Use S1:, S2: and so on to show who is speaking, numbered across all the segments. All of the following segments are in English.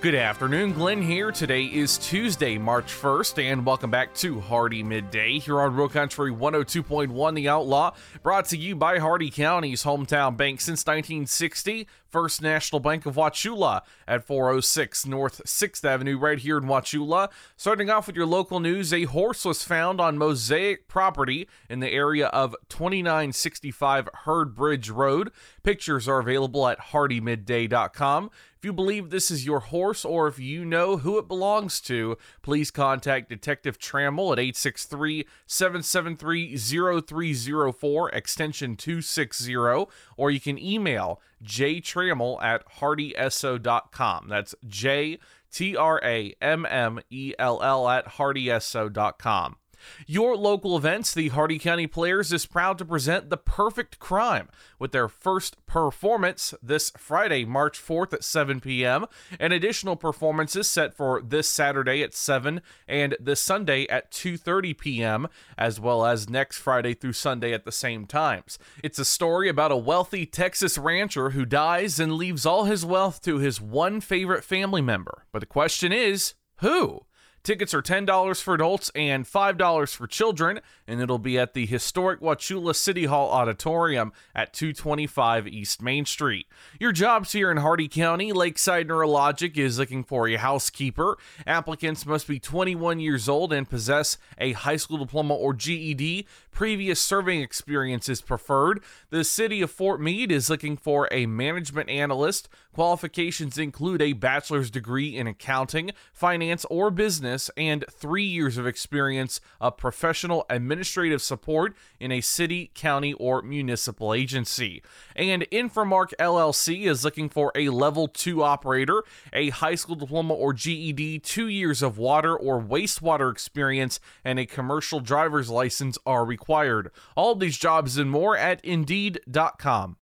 S1: Good afternoon, Glenn here. Today is Tuesday, March 1st, and welcome back to Hardee Midday here on Real Country 102.1 The Outlaw, brought to you by Hardee County's hometown bank since 1960, First National Bank of Wauchula at 406 North 6th Avenue, right here in Wauchula. Starting off with your local news, a horse was found on Mosaic property in the area of 2965 Herd Bridge Road. Pictures are available at hardeemidday.com. If you believe this is your horse or if you know who it belongs to, please contact Detective Trammell at 863 773 0304, extension 260, or you can email jtrammell at hardeeso.com. That's J T R A M M E L L at hardeeso.com. Your local events, the Hardee County Players is proud to present The Perfect Crime with their first performance this Friday, March 4th at 7 p.m., and additional performances set for this Saturday at 7 and this Sunday at 2:30 p.m., as well as next Friday through Sunday at the same times. It's a story about a wealthy Texas rancher who dies and leaves all his wealth to his one favorite family member. But the question is, who? Tickets are $10 for adults and $5 for children, and it'll be at the historic Wauchula City Hall Auditorium at 225 East Main Street. Your jobs here in Hardee County, Lakeside Neurologic is looking for a housekeeper. Applicants must be 21 years old and possess a high school diploma or GED. Previous serving experience is preferred. The city of Fort Meade is looking for a management analyst. Qualifications include a bachelor's degree in accounting, finance, or business, and three years of experience of professional administrative support in a city, county, or municipal agency. And Inframark LLC is looking for a level two operator, a high school diploma or GED, two years of water or wastewater experience, and a commercial driver's license are required. All these jobs and more at Indeed.com.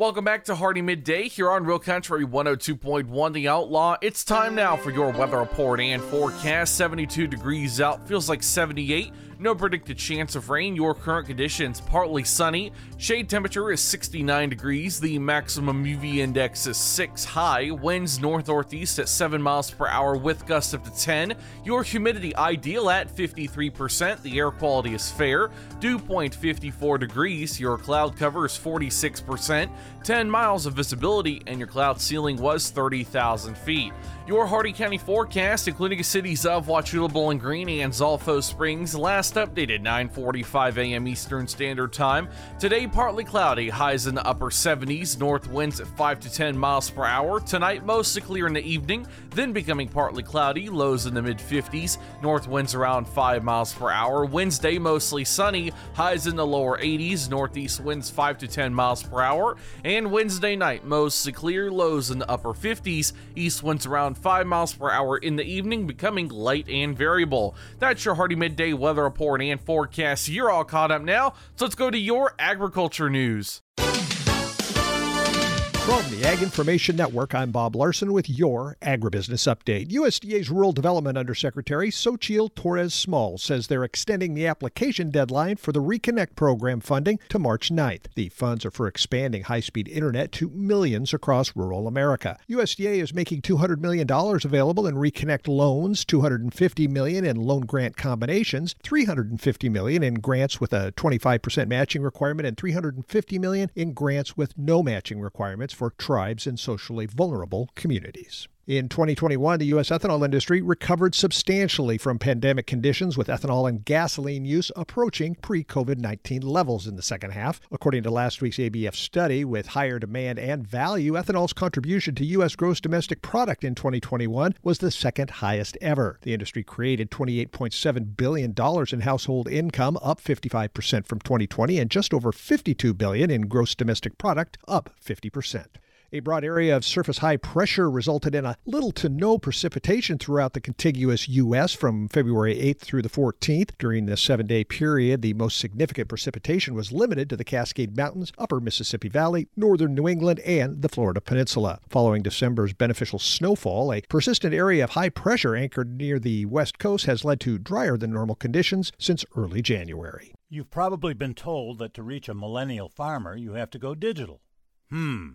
S1: Welcome back to Hardee Midday here on Real Country 102.1 The Outlaw. It's time now for your weather report and forecast. 72 degrees out, feels like 78. No predicted chance of rain. Your current conditions partly sunny. Shade temperature is 69 degrees. The maximum UV index is 6 high. Winds north northeast at 7 miles per hour with gusts up to 10. Your humidity ideal at 53%. The air quality is fair. Dew point 54 degrees. Your cloud cover is 46%. 10 miles of visibility, and your cloud ceiling was 30,000 feet. Your Hardee County forecast, including the cities of Wauchula, Bowling Green, and Zolfo Springs, last updated 9:45 a.m. Eastern Standard Time. Today, partly cloudy, highs in the upper 70s, north winds at 5 to 10 miles per hour. Tonight, mostly clear in the evening, then becoming partly cloudy, lows in the mid 50s, north winds around 5 miles per hour. Wednesday, mostly sunny, highs in the lower 80s, northeast winds 5 to 10 miles per hour. And Wednesday night, mostly clear, lows in the upper 50s, east winds around 5 miles per hour in the evening, becoming light and variable. That's your Hardee midday weather report and forecast. You're all caught up now, so let's go to your agriculture news.
S2: From the Ag Information Network, I'm Bob Larson with your Agribusiness Update. USDA's Rural Development Undersecretary Xochitl Torres Small says they're extending the application deadline for the Reconnect program funding to March 9th. The funds are for expanding high speed internet to millions across rural America. USDA is making $200 million available in Reconnect loans, 250 million in loan grant combinations, 350 million in grants with a 25% matching requirement, and 350 million in grants with no matching requirements for tribes and socially vulnerable communities. In 2021, the U.S. ethanol industry recovered substantially from pandemic conditions, with ethanol and gasoline use approaching pre COVID 19 levels in the second half. According to last week's ABF study, with higher demand and value, ethanol's contribution to U.S. gross domestic product in 2021 was the second highest ever. The industry created $28.7 billion in household income, up 55% from 2020, and just over 52 billion in gross domestic product, up 50%. A broad area of surface high pressure resulted in a little to no precipitation throughout the contiguous U.S. from February 8th through the 14th. During this seven day period, the most significant precipitation was limited to the Cascade Mountains, upper Mississippi Valley, northern New England, and the Florida Peninsula. Following December's beneficial snowfall, a persistent area of high pressure anchored near the west coast has led to drier than normal conditions since early January.
S3: You've probably been told that to reach a millennial farmer, you have to go digital. Hmm.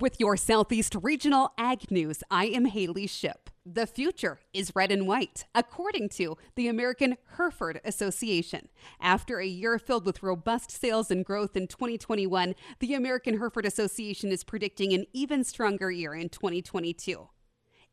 S4: With your Southeast Regional Ag News, I am Haley Ship. The future is red and white, according to the American Hereford Association. After a year filled with robust sales and growth in 2021, the American Hereford Association is predicting an even stronger year in 2022.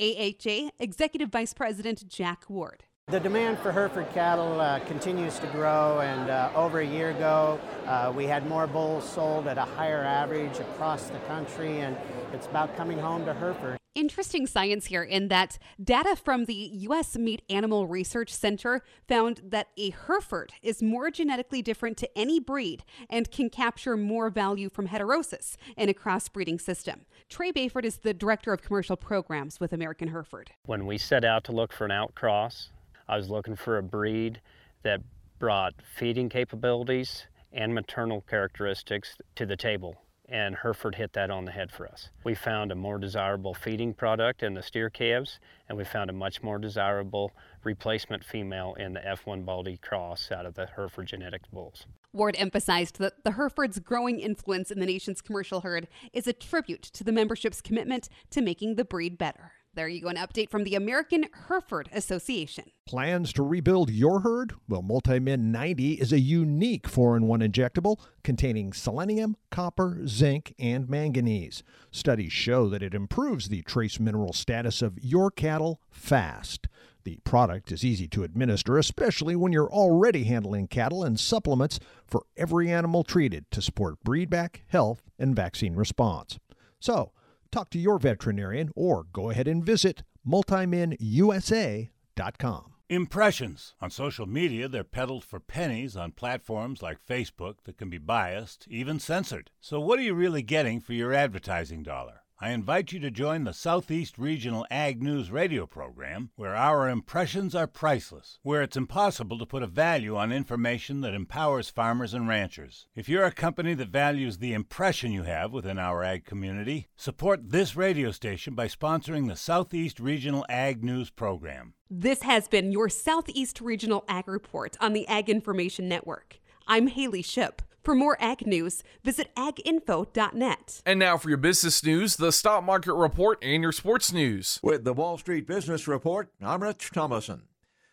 S4: AHA Executive Vice President Jack Ward.
S5: The demand for Hereford cattle uh, continues to grow, and uh, over a year ago, uh, we had more bulls sold at a higher average across the country, and it's about coming home to Hereford.
S4: interesting science here in that data from the U.S. Meat Animal Research Center found that a Hereford is more genetically different to any breed and can capture more value from heterosis in a crossbreeding system. Trey Bayford is the director of commercial programs with American Hereford.
S6: When we set out to look for an outcross, I was looking for a breed that brought feeding capabilities and maternal characteristics to the table and Hereford hit that on the head for us. We found a more desirable feeding product in the steer calves, and we found a much more desirable replacement female in the F1 Baldy cross out of the Hereford genetics bulls.
S4: Ward emphasized that the Hereford's growing influence in the nation's commercial herd is a tribute to the membership's commitment to making the breed better. There you go, an update from the American Hereford Association.
S2: Plans to rebuild your herd? Well, Multimin 90 is a unique 4 in 1 injectable containing selenium, copper, zinc, and manganese. Studies show that it improves the trace mineral status of your cattle fast. The product is easy to administer, especially when you're already handling cattle and supplements for every animal treated to support breedback, health, and vaccine response. So, talk to your veterinarian or go ahead and visit multiminusa.com.
S3: Impressions. On social media, they're peddled for pennies on platforms like Facebook that can be biased, even censored. So, what are you really getting for your advertising dollar? I invite you to join the Southeast Regional Ag News radio program, where our impressions are priceless, where it's impossible to put a value on information that empowers farmers and ranchers. If you're a company that values the impression you have within our ag community, support this radio station by sponsoring the Southeast Regional Ag News program.
S4: This has been your Southeast Regional Ag Report on the Ag Information Network. I'm Haley Ship. For more ag news, visit aginfo.net.
S1: And now for your business news, the stock market report, and your sports news.
S7: With the Wall Street Business Report, I'm Rich Thomason.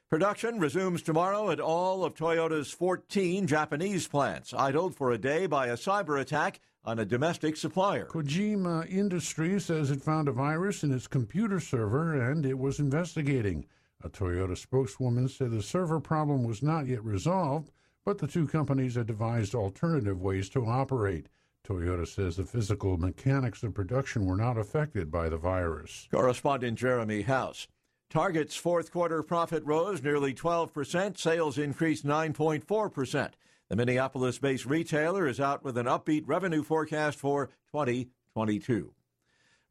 S7: Production resumes tomorrow at all of Toyota's 14 Japanese plants, idled for a day by a cyber attack on a domestic supplier.
S8: Kojima Industries says it found a virus in its computer server and it was investigating. A Toyota spokeswoman said the server problem was not yet resolved, but the two companies have devised alternative ways to operate. Toyota says the physical mechanics of production were not affected by the virus.
S7: Correspondent Jeremy House. Target's fourth quarter profit rose nearly 12%, sales increased 9.4%. The Minneapolis based retailer is out with an upbeat revenue forecast for 2022.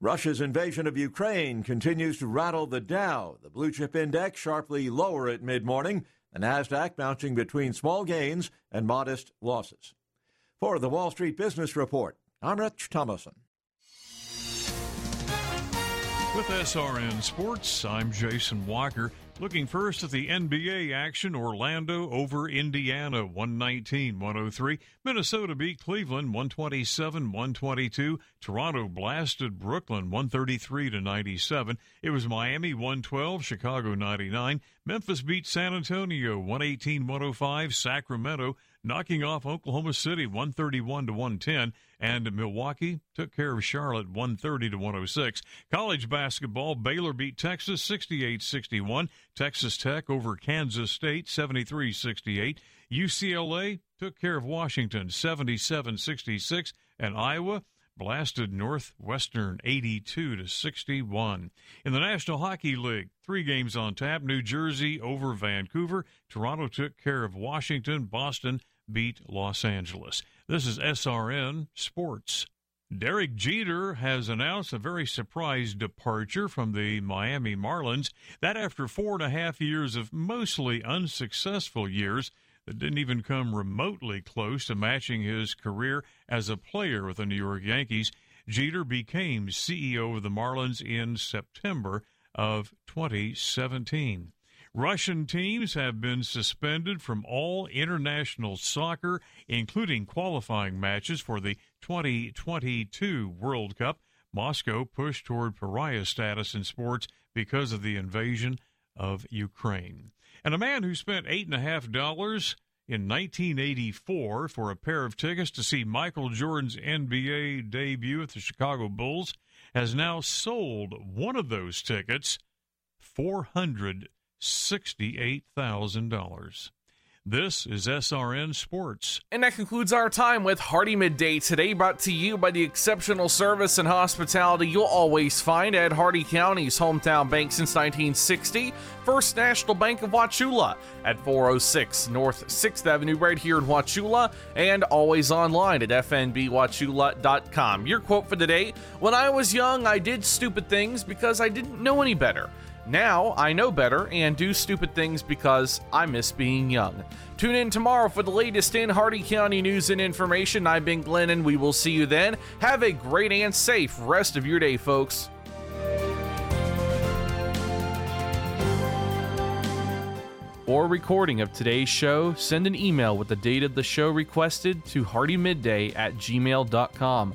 S7: Russia's invasion of Ukraine continues to rattle the Dow. The blue chip index sharply lower at mid morning the NASDAQ bouncing between small gains and modest losses. For the Wall Street Business Report, I'm Rich Thomason.
S9: With SRN Sports, I'm Jason Walker. Looking first at the NBA action, Orlando over Indiana 119 103. Minnesota beat Cleveland 127 122. Toronto blasted Brooklyn 133 to 97. It was Miami 112, Chicago 99. Memphis beat San Antonio 118 105. Sacramento knocking off Oklahoma City 131 to 110 and Milwaukee took care of Charlotte 130 to 106. College basketball, Baylor beat Texas 68-61, Texas Tech over Kansas State 73-68, UCLA took care of Washington 77-66 and Iowa blasted Northwestern 82 to 61. In the National Hockey League, three games on tap. New Jersey over Vancouver. Toronto took care of Washington. Boston beat Los Angeles. This is SRN Sports. Derek Jeter has announced a very surprise departure from the Miami Marlins. That after four and a half years of mostly unsuccessful years that didn't even come remotely close to matching his career as a player with the New York Yankees, Jeter became CEO of the Marlins in September of 2017. Russian teams have been suspended from all international soccer, including qualifying matches for the 2022 World Cup. Moscow pushed toward pariah status in sports because of the invasion of Ukraine. And a man who spent $8.5 in 1984 for a pair of tickets to see Michael Jordan's NBA debut at the Chicago Bulls has now sold one of those tickets 400 $68,000. This is SRN Sports.
S1: And that concludes our time with Hardee Midday today, brought to you by the exceptional service and hospitality you'll always find at Hardee County's hometown bank since 1960, First National Bank of Wauchula at 406 North 6th Avenue, right here in Wauchula, and always online at fnbwauchula.com. Your quote for the day When I was young, I did stupid things because I didn't know any better. Now I know better and do stupid things because I miss being young. Tune in tomorrow for the latest in Hardee County news and information. I've been Glenn, and we will see you then. Have a great and safe rest of your day, folks. For recording of today's show, send an email with the date of the show requested to hardeemidday at gmail.com.